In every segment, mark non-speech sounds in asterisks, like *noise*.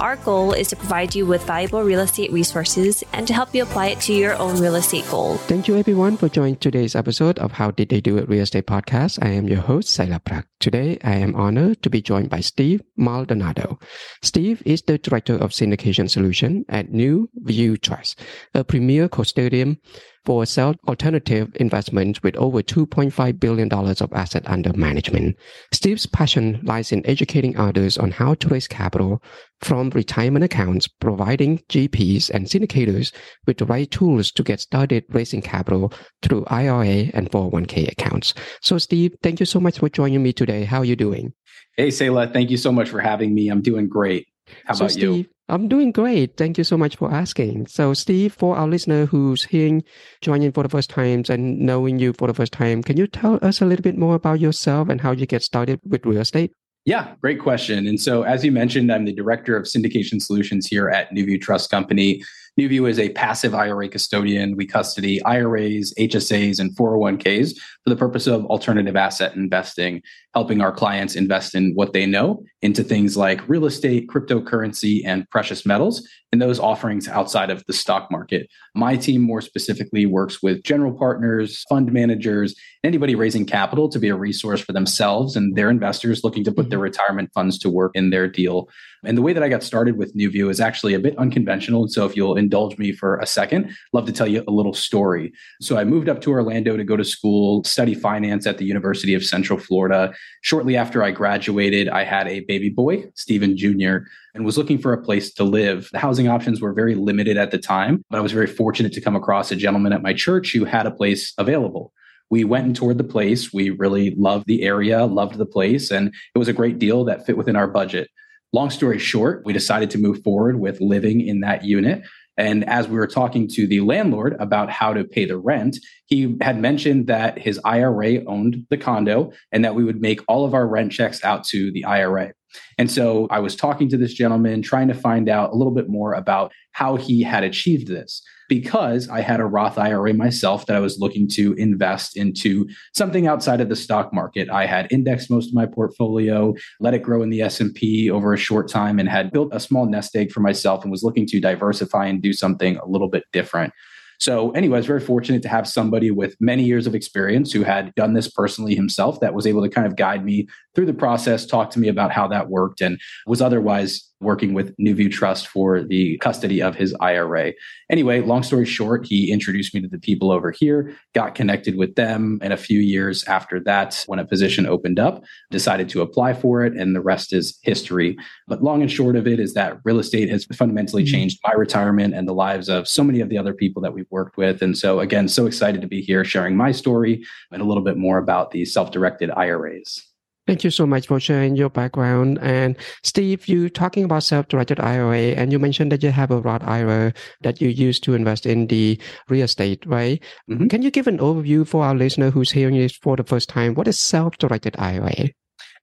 Our goal is to provide you with valuable real estate resources and to help you apply it to your own real estate goal. Thank you everyone for joining today's episode of How Did They Do It Real Estate Podcast. I am your host, Sayla Prak. Today, I am honored to be joined by Steve Maldonado. Steve is the Director of Syndication Solution at NuView Trust, a premier custodian for self alternative investments with over $2.5 billion of asset under management. Steve's passion lies in educating others on how to raise capital from retirement accounts, providing GPs and syndicators with the right tools to get started raising capital through IRA and 401k accounts. So Steve, thank you so much for joining me today. How are you doing? Hey, Sayla, thank you so much for having me. I'm doing great. How so about Steve, you? I'm doing great. Thank you so much for asking. So, Steve, for our listener who's hearing, joining for the first time and knowing you for the first time, can you tell us a little bit more about yourself and how you get started with real estate? Yeah, great question. And so, as you mentioned, I'm the director of syndication solutions here at NuView Trust Company. NuView is a passive IRA custodian. We custody IRAs, HSAs, and 401ks for the purpose of alternative asset investing, helping our clients invest in what they know into things like real estate, cryptocurrency, and precious metals, and those offerings outside of the stock market. My team more specifically works with general partners, fund managers, anybody raising capital to be a resource for themselves and their investors looking to put their mm-hmm. retirement funds to work in their deal. And the way that I got started with NuView is actually a bit unconventional. And so if you'll indulge me for a second, love to tell you a little story. So I moved up to Orlando to go to school, study finance at the University of Central Florida. Shortly after I graduated, I had a baby boy, Stephen Jr., and was looking for a place to live. The housing options were very limited at the time, but I was very fortunate to come across a gentleman at my church who had a place available we went and toured the place. We really loved the area, loved the place, and it was a great deal that fit within our budget. Long story short, we decided to move forward with living in that unit. And as we were talking to the landlord about how to pay the rent, he had mentioned that his IRA owned the condo and that we would make all of our rent checks out to the IRA. And so I was talking to this gentleman, trying to find out a little bit more about how he had achieved this because I had a Roth IRA myself that I was looking to invest into something outside of the stock market. I had indexed most of my portfolio, let it grow in the S&P over a short time and had built a small nest egg for myself and was looking to diversify and do something a little bit different. So, anyway, I was very fortunate to have somebody with many years of experience who had done this personally himself that was able to kind of guide me through the process, talk to me about how that worked, and was otherwise working with NuView Trust for the custody of his IRA. Anyway, long story short, he introduced me to the people over here, got connected with them, and a few years after that, when a position opened up, decided to apply for it, and the rest is history. But long and short of it is that real estate has fundamentally mm-hmm. changed my retirement and the lives of so many of the other people that we've worked with. And so, again, so excited to be here sharing my story and a little bit more about the self directed IRAs. Thank you so much for sharing your background. And Steve, you talking about self-directed IRA, and you mentioned that you have a Roth IRA that you use to invest in the real estate, right? Mm-hmm. Can you give an overview for our listener who's hearing this for the first time? What is self-directed IRA?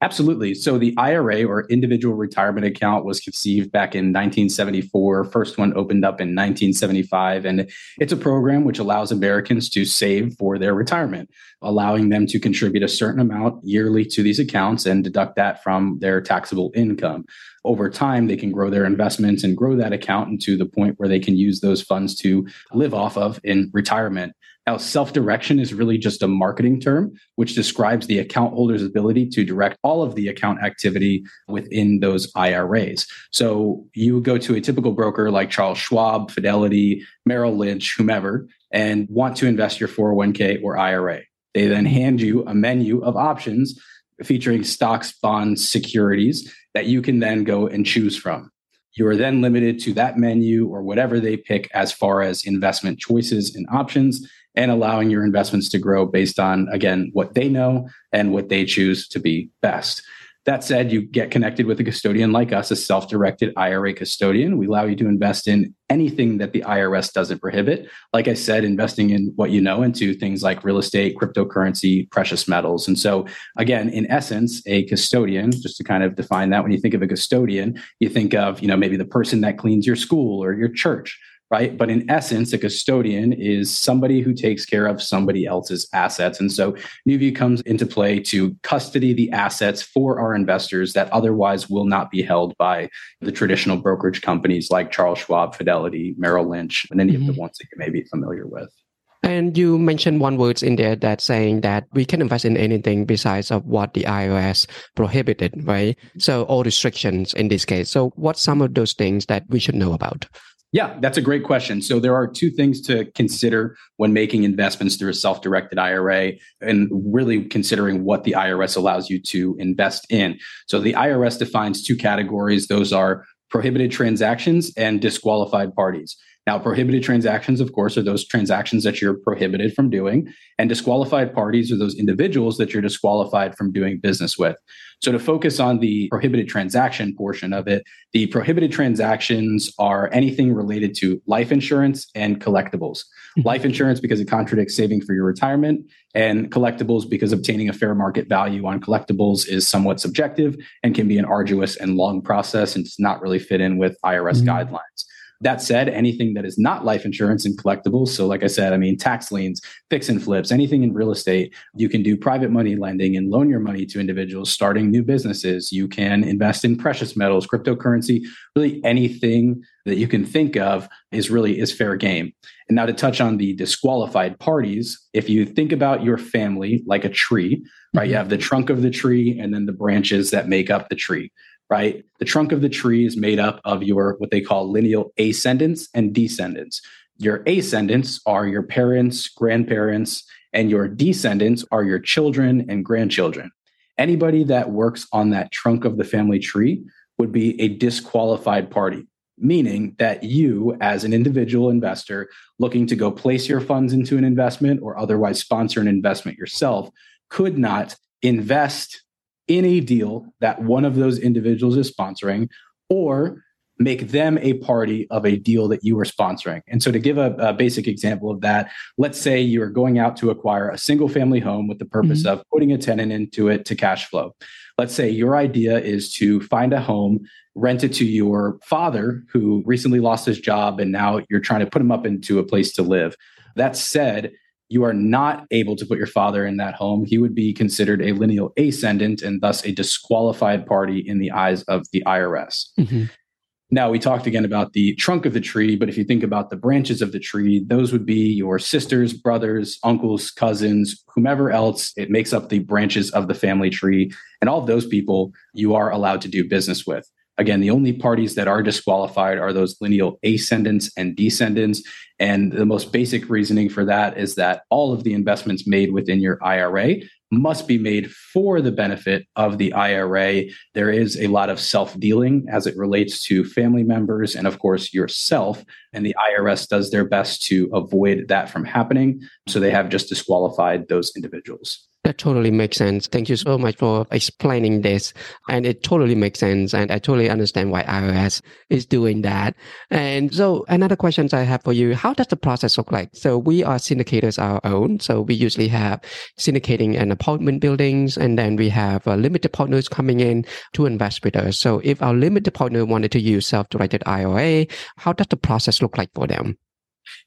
Absolutely. So the IRA or individual retirement account was conceived back in 1974. First one opened up in 1975. And it's a program which allows Americans to save for their retirement, allowing them to contribute a certain amount yearly to these accounts and deduct that from their taxable income. Over time, they can grow their investments and grow that account into the point where they can use those funds to live off of in retirement. Self direction is really just a marketing term, which describes the account holder's ability to direct all of the account activity within those IRAs. So you go to a typical broker like Charles Schwab, Fidelity, Merrill Lynch, whomever, and want to invest your 401k or IRA. They then hand you a menu of options featuring stocks, bonds, securities that you can then go and choose from. You are then limited to that menu or whatever they pick as far as investment choices and options and allowing your investments to grow based on, again, what they know and what they choose to be best. That said, you get connected with a custodian like us, a self directed IRA custodian. We allow you to invest in anything that the IRS doesn't prohibit. Like I said, investing in what you know into things like real estate, cryptocurrency, precious metals. And so, again, in essence, a custodian, just to kind of define that, when you think of a custodian, you think of, you know, maybe the person that cleans your school or your church right? But in essence, a custodian is somebody who takes care of somebody else's assets. And so NuView comes into play to custody the assets for our investors that otherwise will not be held by the traditional brokerage companies like Charles Schwab, Fidelity, Merrill Lynch, and any mm-hmm. of the mm-hmm. ones that you may be familiar with. And you mentioned one word in there that saying that we can invest in anything besides of what the IRS prohibited, right? So all restrictions in this case. So what some of those things that we should know about? Yeah, that's a great question. So there are two things to consider when making investments through a self-directed IRA and really considering what the IRS allows you to invest in. So the IRS defines two categories. Those are prohibited transactions and disqualified parties. Now, prohibited transactions, of course, are those transactions that you're prohibited from doing, and disqualified parties are those individuals that you're disqualified from doing business with. So, to focus on the prohibited transaction portion of it, the prohibited transactions are anything related to life insurance and collectibles. Mm-hmm. life insurance because it contradicts saving for your retirement, and collectibles because obtaining a fair market value on collectibles is somewhat subjective and can be an arduous and long process and does not really fit in with IRS mm-hmm. guidelines. That said, anything that is not life insurance and collectibles, so like I said, I mean, tax liens, fix and flips, anything in real estate, you can do private money lending and loan your money to individuals starting new businesses. You can invest in precious metals, cryptocurrency, really anything that you can think of is really is fair game. And now to touch on the disqualified parties, if you think about your family like a tree, right? Mm-hmm. You have the trunk of the tree and then the branches that make up the tree right? The trunk of the tree is made up of your what they call lineal ascendants and descendants. Your ascendants are your parents, grandparents, and your descendants are your children and grandchildren. Anybody that works on that trunk of the family tree would be a disqualified party, meaning that you, as an individual investor looking to go place your funds into an investment or otherwise sponsor an investment yourself, could not invest in a deal that one of those individuals is sponsoring or make them a party of a deal that you are sponsoring. And so, to give a, a, basic example of that, let's say you are going out to acquire a single family home with the purpose mm-hmm. of putting a tenant into it to cash flow. Let's say your idea is to find a home, rent it to your father who recently lost his job, and now you're trying to put him up into a place to live. That said, you are not able to put your father in that home, he would be considered a lineal ascendant and thus a disqualified party in the eyes of the IRS. Mm-hmm. Now, we talked again about the trunk of the tree, but if you think about the branches of the tree, those would be your sisters, brothers, uncles, cousins, whomever else it makes up the branches of the family tree. And all of those people you are allowed to do business with. Again, the only parties that are disqualified are those lineal ascendants and descendants. And the most basic reasoning for that is that all of the investments made within your IRA must be made for the benefit of the IRA. There is a lot of self dealing as it relates to family members and, of course, yourself. And the IRS does their best to avoid that from happening. So they have just disqualified those individuals. That totally makes sense. Thank you so much for explaining this. And it totally makes sense. And I totally understand why IRS is doing that. And so another question I have for you, how does the process look like? So we are syndicators our own. So we usually have syndicating and apartment buildings and then we have uh, limited partners coming in to invest with us. So if our limited partner wanted to use self-directed IRA, how does the process look like for them?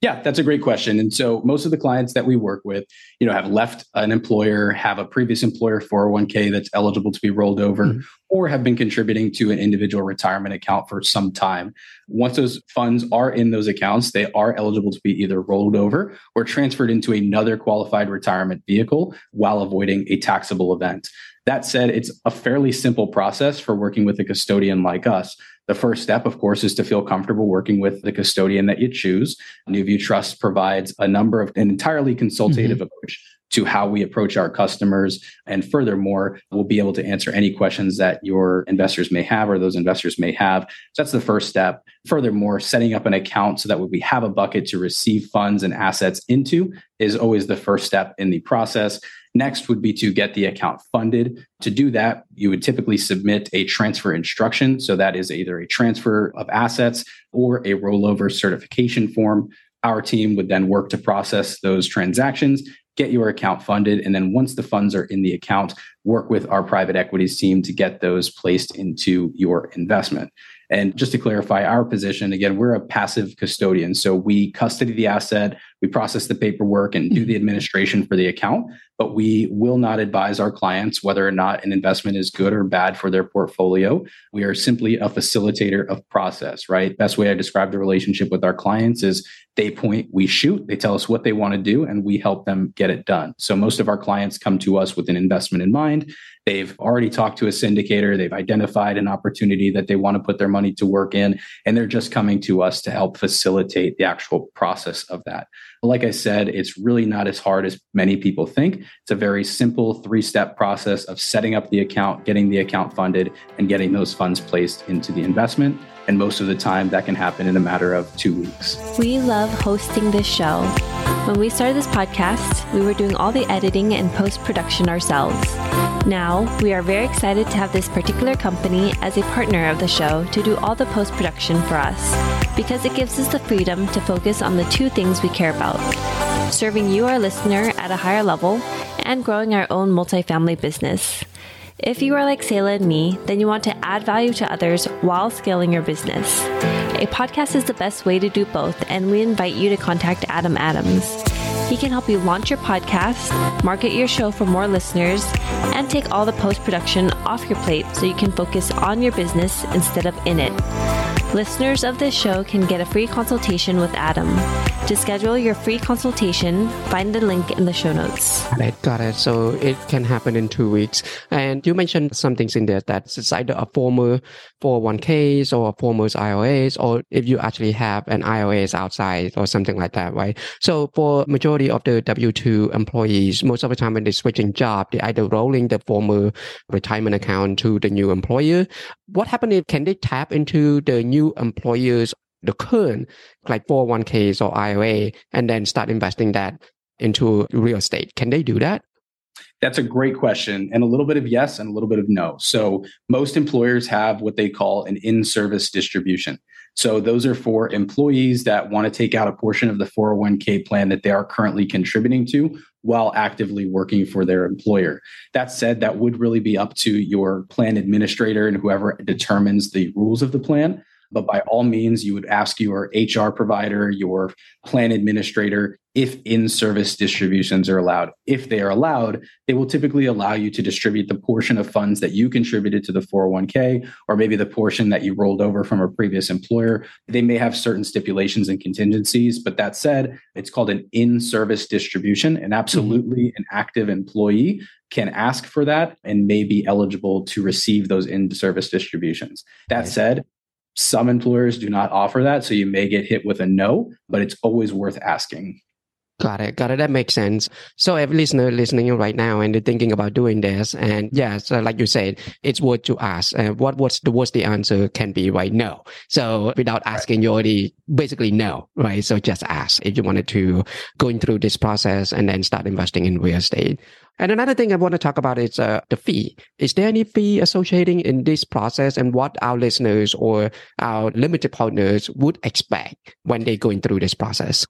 Yeah, that's a great question. And so most of the clients that we work with, you know, have left an employer, have a previous employer 401k that's eligible to be rolled over, mm-hmm. or have been contributing to an individual retirement account for some time. Once those funds are in those accounts, they are eligible to be either rolled over or transferred into another qualified retirement vehicle while avoiding a taxable event. That said, it's a fairly simple process for working with a custodian like us. The first step, of course, is to feel comfortable working with the custodian that you choose. NuView Trust provides a number of an entirely consultative mm-hmm. approach to how we approach our customers. And furthermore, we'll be able to answer any questions that your investors may have or those investors may have. So that's the first step. Furthermore, setting up an account so that we have a bucket to receive funds and assets into is always the first step in the process. Next would be to get the account funded. To do that, you would typically submit a transfer instruction. So that is either a transfer of assets or a rollover certification form. Our team would then work to process those transactions, get your account funded, and then once the funds are in the account, work with our private equities team to get those placed into your investment. And just to clarify our position, again, we're a passive custodian. So we custody the asset, we process the paperwork and do the mm-hmm. administration for the account, but we will not advise our clients whether or not an investment is good or bad for their portfolio. We are simply a facilitator of process, right? Best way I describe the relationship with our clients is they point, we shoot, they tell us what they want to do, and we help them get it done. So most of our clients come to us with an investment in mind. They've already talked to a syndicator. They've identified an opportunity that they want to put their money to work in, and they're just coming to us to help facilitate the actual process of that. Like I said, it's really not as hard as many people think. It's a very simple three step process of setting up the account, getting the account funded, and getting those funds placed into the investment. And most of the time, that can happen in a matter of two weeks. We love hosting this show. When we started this podcast, we were doing all the editing and post production ourselves. Now, we are very excited to have this particular company as a partner of the show to do all the post production for us because it gives us the freedom to focus on the two things we care about serving you, our listener, at a higher level and growing our own multifamily business. If you are like Sayla and me, then you want to add value to others while scaling your business. A podcast is the best way to do both, and we invite you to contact Adam Adams. He can help you launch your podcast, market your show for more listeners, and take all the post production off your plate so you can focus on your business instead of in it. Listeners of this show can get a free consultation with Adam. To schedule your free consultation, find the link in the show notes. Got it. Got it. So it can happen in two weeks. And you mentioned some things in there that it's either a former 401ks or a former IRAs, or if you actually have an IRAs outside or something like that, right? So for majority of the W-2 employees, most of the time when they're switching job, they either rolling the former retirement account to the new employer. What happens if can they tap into the new employers the current like 401ks or IRA and then start investing that into real estate? Can they do that? That's a great question, and a little bit of yes and a little bit of no. So, most employers have what they call an in service distribution. So, those are for employees that want to take out a portion of the 401k plan that they are currently contributing to while actively working for their employer. That said, that would really be up to your plan administrator and whoever determines the rules of the plan. But by all means, you would ask your HR provider, your plan administrator, if in service distributions are allowed. If they are allowed, they will typically allow you to distribute the portion of funds that you contributed to the 401k, or maybe the portion that you rolled over from a previous employer. They may have certain stipulations and contingencies, but that said, it's called an in service distribution. And absolutely, mm-hmm. an active employee can ask for that and may be eligible to receive those in service distributions. That said, some employers do not offer that. So you may get hit with a no, but it's always worth asking. Got it. Got it. That makes sense. So every listener listening right now and they're thinking about doing this, and yeah, so like you said, it's worth to ask. And what what's the what's the answer can be right? No. So without asking, you already basically know, right? So just ask if you wanted to going through this process and then start investing in real estate. And another thing I want to talk about is uh, the fee. Is there any fee associating in this process and what our listeners or our limited partners would expect when they're going through this process?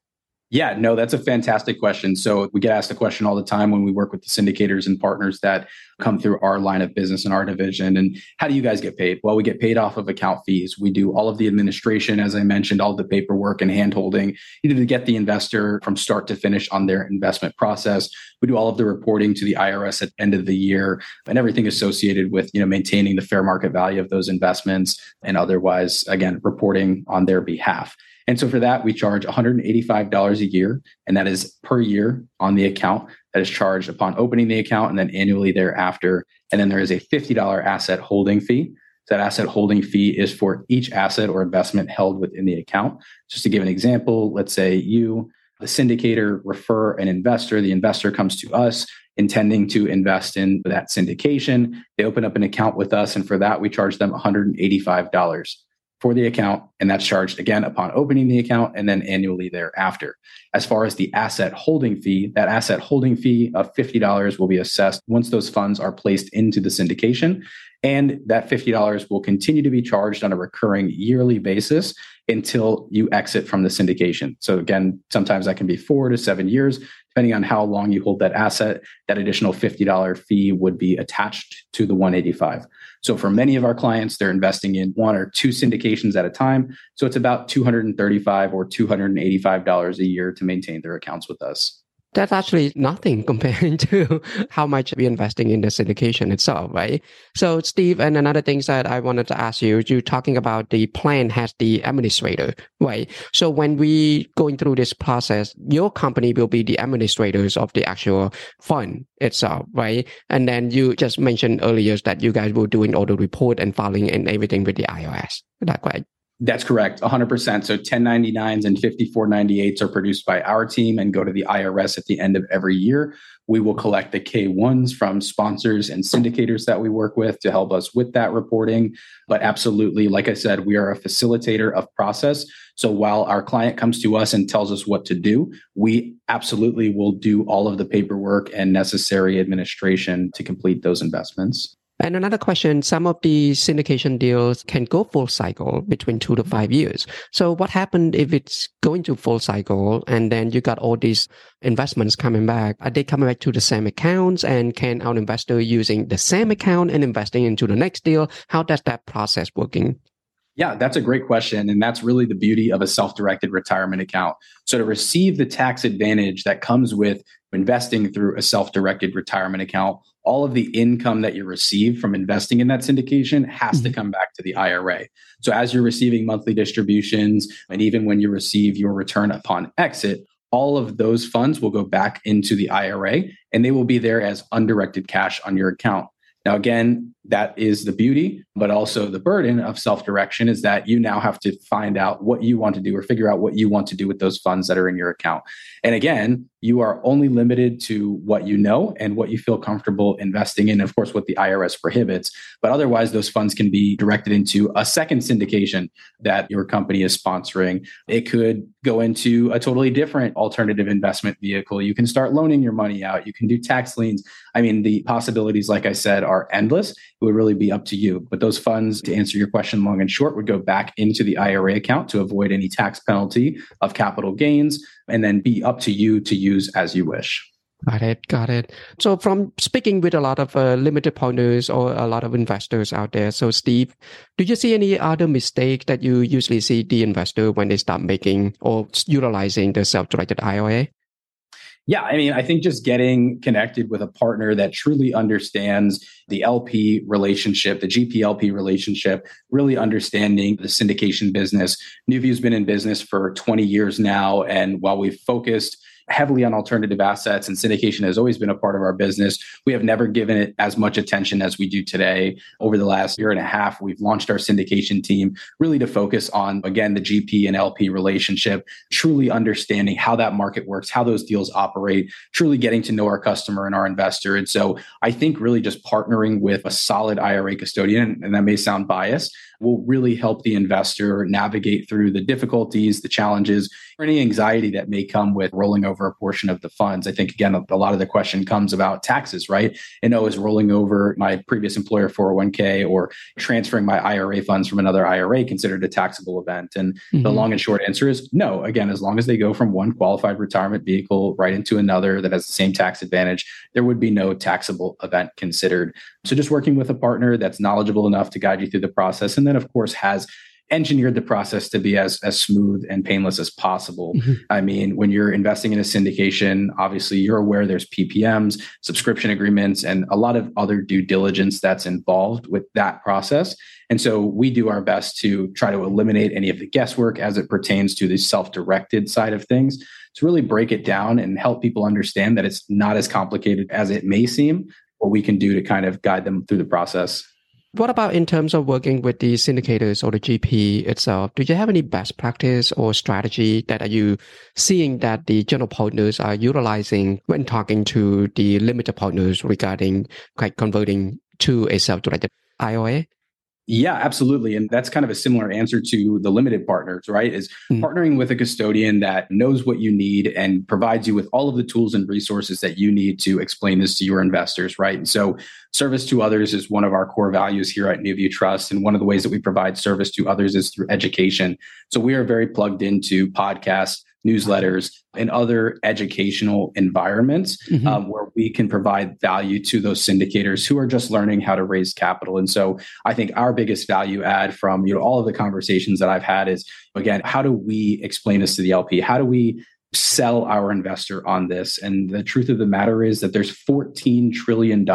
Yeah, no, that's a fantastic question. So we get asked the question all the time when we work with the syndicators and partners that come through our line of business and our division. And how do you guys get paid? Well, we get paid off of account fees. We do all of the administration, as I mentioned, all the paperwork and handholding, either to get the investor from start to finish on their investment process. We do all of the reporting to the IRS at the end of the year and everything associated with, you know, maintaining the fair market value of those investments and otherwise, again, reporting on their behalf. And so for that, we charge $185 a year, and that is per year on the account that is charged upon opening the account and then annually thereafter. And then there is a $50 asset holding fee. So that asset holding fee is for each asset or investment held within the account. Just to give an example, let's say you The syndicator refer an investor, the investor comes to us intending to invest in that syndication. They open up an account with us, and for that, we charge them $185 for the account, and that's charged again upon opening the account and then annually thereafter. As far as the asset holding fee, that asset holding fee of $50 will be assessed once those funds are placed into the syndication. And that $50 will continue to be charged on a recurring yearly basis until you exit from the syndication. So, again, sometimes that can be four to seven years, depending on how long you hold that asset. That additional $50 fee would be attached to the 185. So for many of our clients, they're investing in one or two syndications at a time. So it's about 235 or $285 a year to maintain their accounts with us that's actually nothing *laughs* comparing to how much we're investing in the syndication itself, right? So, Steve, and another thing that I wanted to ask you, you're talking about the plan has the administrator, right? So, when we going through this process, your company will be the administrators of the actual fund itself, right? And then you just mentioned earlier that you guys were doing all the report and filing and everything with the IRS. Is that correct? That's correct, 100%. So 1099s and 5498s are produced by our team and go to the IRS at the end of every year. We will collect the K1s from sponsors and syndicators that we work with to help us with that reporting. But absolutely, like I said, we are a facilitator of process. So while our client comes to us and tells us what to do, we absolutely will do all of the paperwork and necessary administration to complete those investments. And another question, some of the syndication deals can go full cycle between two to five years. So what happened if it's going to full cycle and then you got all these investments coming back? Are they coming back to the same accounts and can our investor using the same account and investing into the next deal? How does that process working? Yeah, that's a great question. And that's really the beauty of a self directed retirement account. So, to receive the tax advantage that comes with investing through a self directed retirement account, all of the income that you receive from investing in that syndication has mm-hmm. to come back to the IRA. So, as you're receiving monthly distributions, and even when you receive your return upon exit, all of those funds will go back into the IRA and they will be there as undirected cash on your account. Now, again, that is the beauty, but also the burden of self direction is that you now have to find out what you want to do or figure out what you want to do with those funds that are in your account. And again, you are only limited to what you know and what you feel comfortable investing in, of course, what the IRS prohibits. But otherwise, those funds can be directed into a second syndication that your company is sponsoring. It could go into a totally different alternative investment vehicle. You can start loaning your money out. You can do tax liens. I mean, the possibilities, like I said, are endless. Would really be up to you. But those funds, to answer your question long and short, would go back into the IRA account to avoid any tax penalty of capital gains and then be up to you to use as you wish. Got it. Got it. So, from speaking with a lot of uh, limited partners or a lot of investors out there, so Steve, do you see any other mistake that you usually see the investor when they start making or utilizing the self-directed IRA? Yeah, I mean, I think just getting connected with a partner that truly understands the LP relationship, the GPLP relationship, really understanding the syndication business. NuView's been in business for 20 years now. And while we've focused heavily on alternative assets and syndication has always been a part of our business. We have never given it as much attention as we do today. Over the last year and a half, we've launched our syndication team really to focus on, again, the GP and LP relationship, truly understanding how that market works, how those deals operate, truly getting to know our customer and our investor. And so I think really just partnering with a solid IRA custodian, and that may sound biased, will really help the investor navigate through the difficulties, the challenges, or any anxiety that may come with rolling over a portion of the funds. I think, again, a lot of the question comes about taxes, right? And oh, is rolling over my previous employer 401k or transferring my IRA funds from another IRA considered a taxable event? And mm-hmm. the long and short answer is no. Again, as long as they go from one qualified retirement vehicle right into another that has the same tax advantage, there would be no taxable event considered. So just working with a partner that's knowledgeable enough to guide you through the process and then of course has engineered the process to be as, as smooth and painless as possible. Mm-hmm. I mean, when you're investing in a syndication, obviously you're aware there's PPMs, subscription agreements, and a lot of other due diligence that's involved with that process. And so we do our best to try to eliminate any of the guesswork as it pertains to the self directed side of things to really break it down and help people understand that it's not as complicated as it may seem, what we can do to kind of guide them through the process. What about in terms of working with the syndicators or the GP itself? Do you have any best practice or strategy that are you seeing that the general partners are utilizing when talking to the limited partners regarding like converting to a self-directed IRA? Yeah, absolutely. And that's kind of a similar answer to the limited partners, right? Is mm. partnering with a custodian that knows what you need and provides you with all of the tools and resources that you need to explain this to your investors, right? And so service to others is one of our core values here at NuView Trust. And one of the ways that we provide service to others is through education. So we are very plugged into podcasts, newsletters, and other educational environments mm-hmm. um, where we can provide value to those syndicators who are just learning how to raise capital. And so I think our biggest value add from you know all of the conversations that I've had is again, how do we explain this to the LP? How do we sell our investor on this. And the truth of the matter is that there's $14 trillion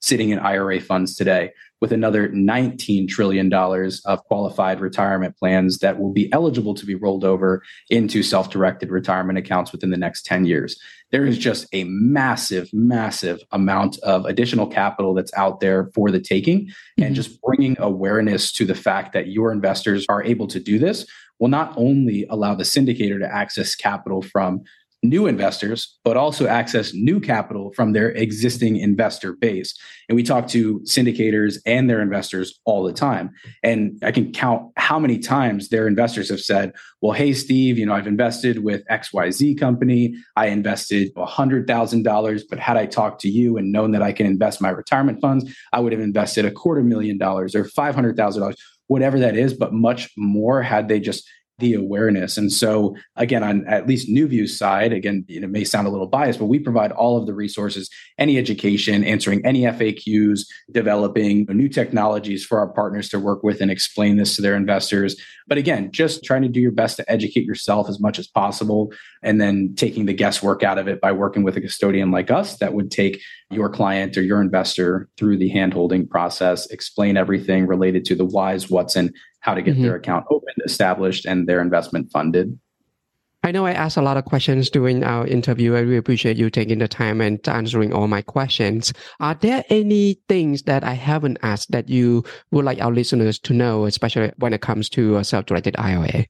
sitting in IRA funds today with another $19 trillion of qualified retirement plans that will be eligible to be rolled over into self directed retirement accounts within the next 10 years. There is just a massive, massive amount of additional capital that's out there for the taking. Mm-hmm. And just bringing awareness to the fact that your investors are able to do this will not only allow the syndicator to access capital from new investors, but also access new capital from their existing investor base. And we talk to syndicators and their investors all the time. And I can count how many times their investors have said, well, hey, Steve, you know, I've invested with XYZ company. I invested $100,000, but had I talked to you and known that I can invest my retirement funds, I would have invested a quarter million dollars or $500,000 whatever that is, but much more had they just the awareness. And so, again, on at least NuView's side, again, it may sound a little biased, but we provide all of the resources, any education, answering any FAQs, developing new technologies for our partners to work with and explain this to their investors. But again, just trying to do your best to educate yourself as much as possible, and then taking the guesswork out of it by working with a custodian like us that would take your client or your investor through the handholding process, explain everything related to the whys, what's, and how to get mm-hmm. their account opened, established, and their investment funded. I know I asked a lot of questions during our interview. I really appreciate you taking the time and answering all my questions. Are there any things that I haven't asked that you would like our listeners to know, especially when it comes to a self-directed IRA?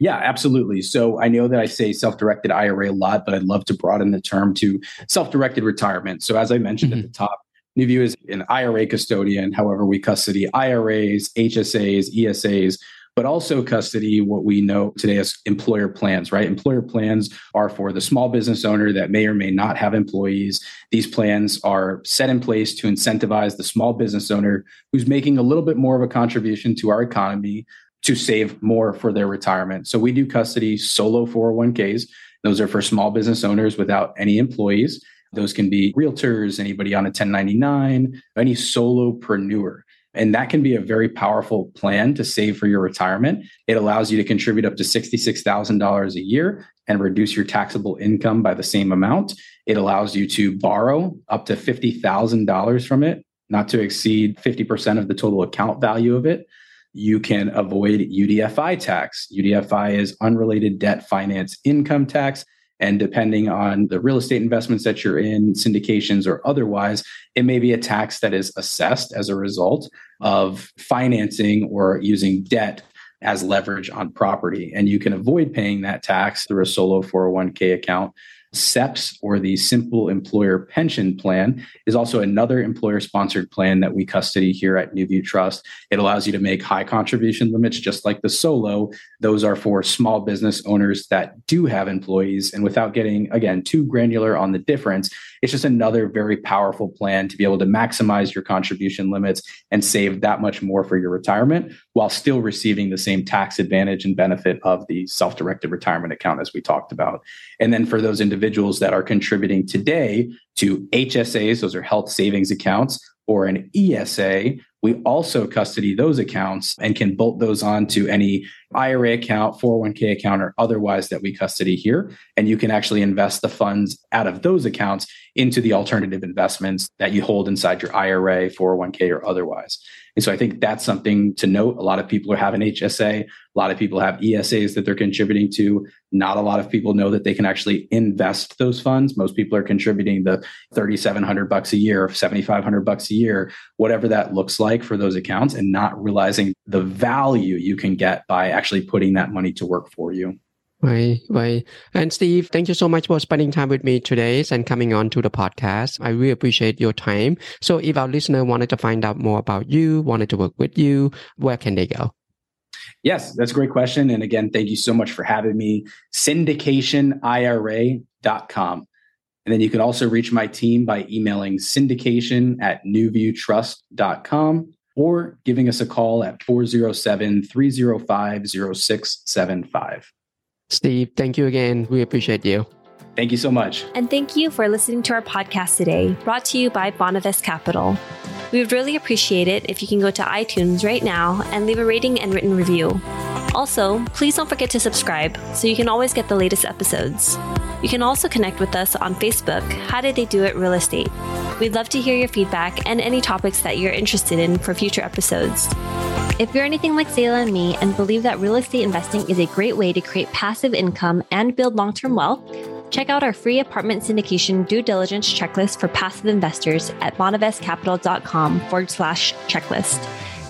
Yeah, absolutely. So I know that I say self directed IRA a lot, but I'd love to broaden the term to self directed retirement. So, as I mentioned mm-hmm. at the top, NuView is an IRA custodian. However, we custody IRAs, HSAs, ESAs, but also custody what we know today as employer plans, right? Employer plans are for the small business owner that may or may not have employees. These plans are set in place to incentivize the small business owner who's making a little bit more of a contribution to our economy to save more for their retirement. So we do custody solo 401ks. Those are for small business owners without any employees. Those can be realtors, anybody on a 1099, any solopreneur. And that can be a very powerful plan to save for your retirement. It allows you to contribute up to $66,000 a year and reduce your taxable income by the same amount. It allows you to borrow up to $50,000 from it, not to exceed 50% of the total account value of it you can avoid UDFI tax. UDFI is unrelated debt finance income tax. And depending on the real estate investments that you're in, syndications or otherwise, it may be a tax that is assessed as a result of financing or using debt as leverage on property. And you can avoid paying that tax through a solo 401k account SEPS or the Simple Employer Pension Plan is also another employer sponsored plan that we custody here at NuView Trust. It allows you to make high contribution limits just like the solo. Those are for small business owners that do have employees. And without getting, again, too granular on the difference, it's just another very powerful plan to be able to maximize your contribution limits and save that much more for your retirement while still receiving the same tax advantage and benefit of the self directed retirement account as we talked about. And then for those individuals that are contributing today to HSAs, those are health savings accounts, or an ESA, we also custody those accounts and can bolt those on to any IRA account, 401k account, or otherwise that we custody here. And you can actually invest the funds out of those accounts into the alternative investments that you hold inside your IRA, 401k, or otherwise. And so I think that's something to note. A lot of people have an HSA. A lot of people have ESAs that they're contributing to. Not a lot of people know that they can actually invest those funds. Most people are contributing the 3,700 bucks a year, 7,500 bucks a year, whatever that looks like for those accounts and not realizing the value you can get by actually putting that money to work for you. Right, right. And Steve, thank you so much for spending time with me today and coming on to the podcast. I really appreciate your time. So if our listener wanted to find out more about you, wanted to work with you, where can they go? Yes, that's a great question. And again, thank you so much for having me. Syndicationira.com. And then you can also reach my team by emailing syndication at nuviewtrust.com or giving us a call at 407 305 0675. Steve, thank you again. We appreciate you. Thank you so much. And thank you for listening to our podcast today, brought to you by Bonavest Capital. We would really appreciate it if you can go to iTunes right now and leave a rating and written review. Also, please don't forget to subscribe so you can always get the latest episodes. You can also connect with us on Facebook, How Did They Do It Real Estate. We'd love to hear your feedback and any topics that you're interested in for future episodes. If you're anything like Sayla and me and believe that real estate investing is a great way to create passive income and build long term wealth, check out our free apartment syndication due diligence checklist for passive investors at bonavestcapital.com forward slash checklist.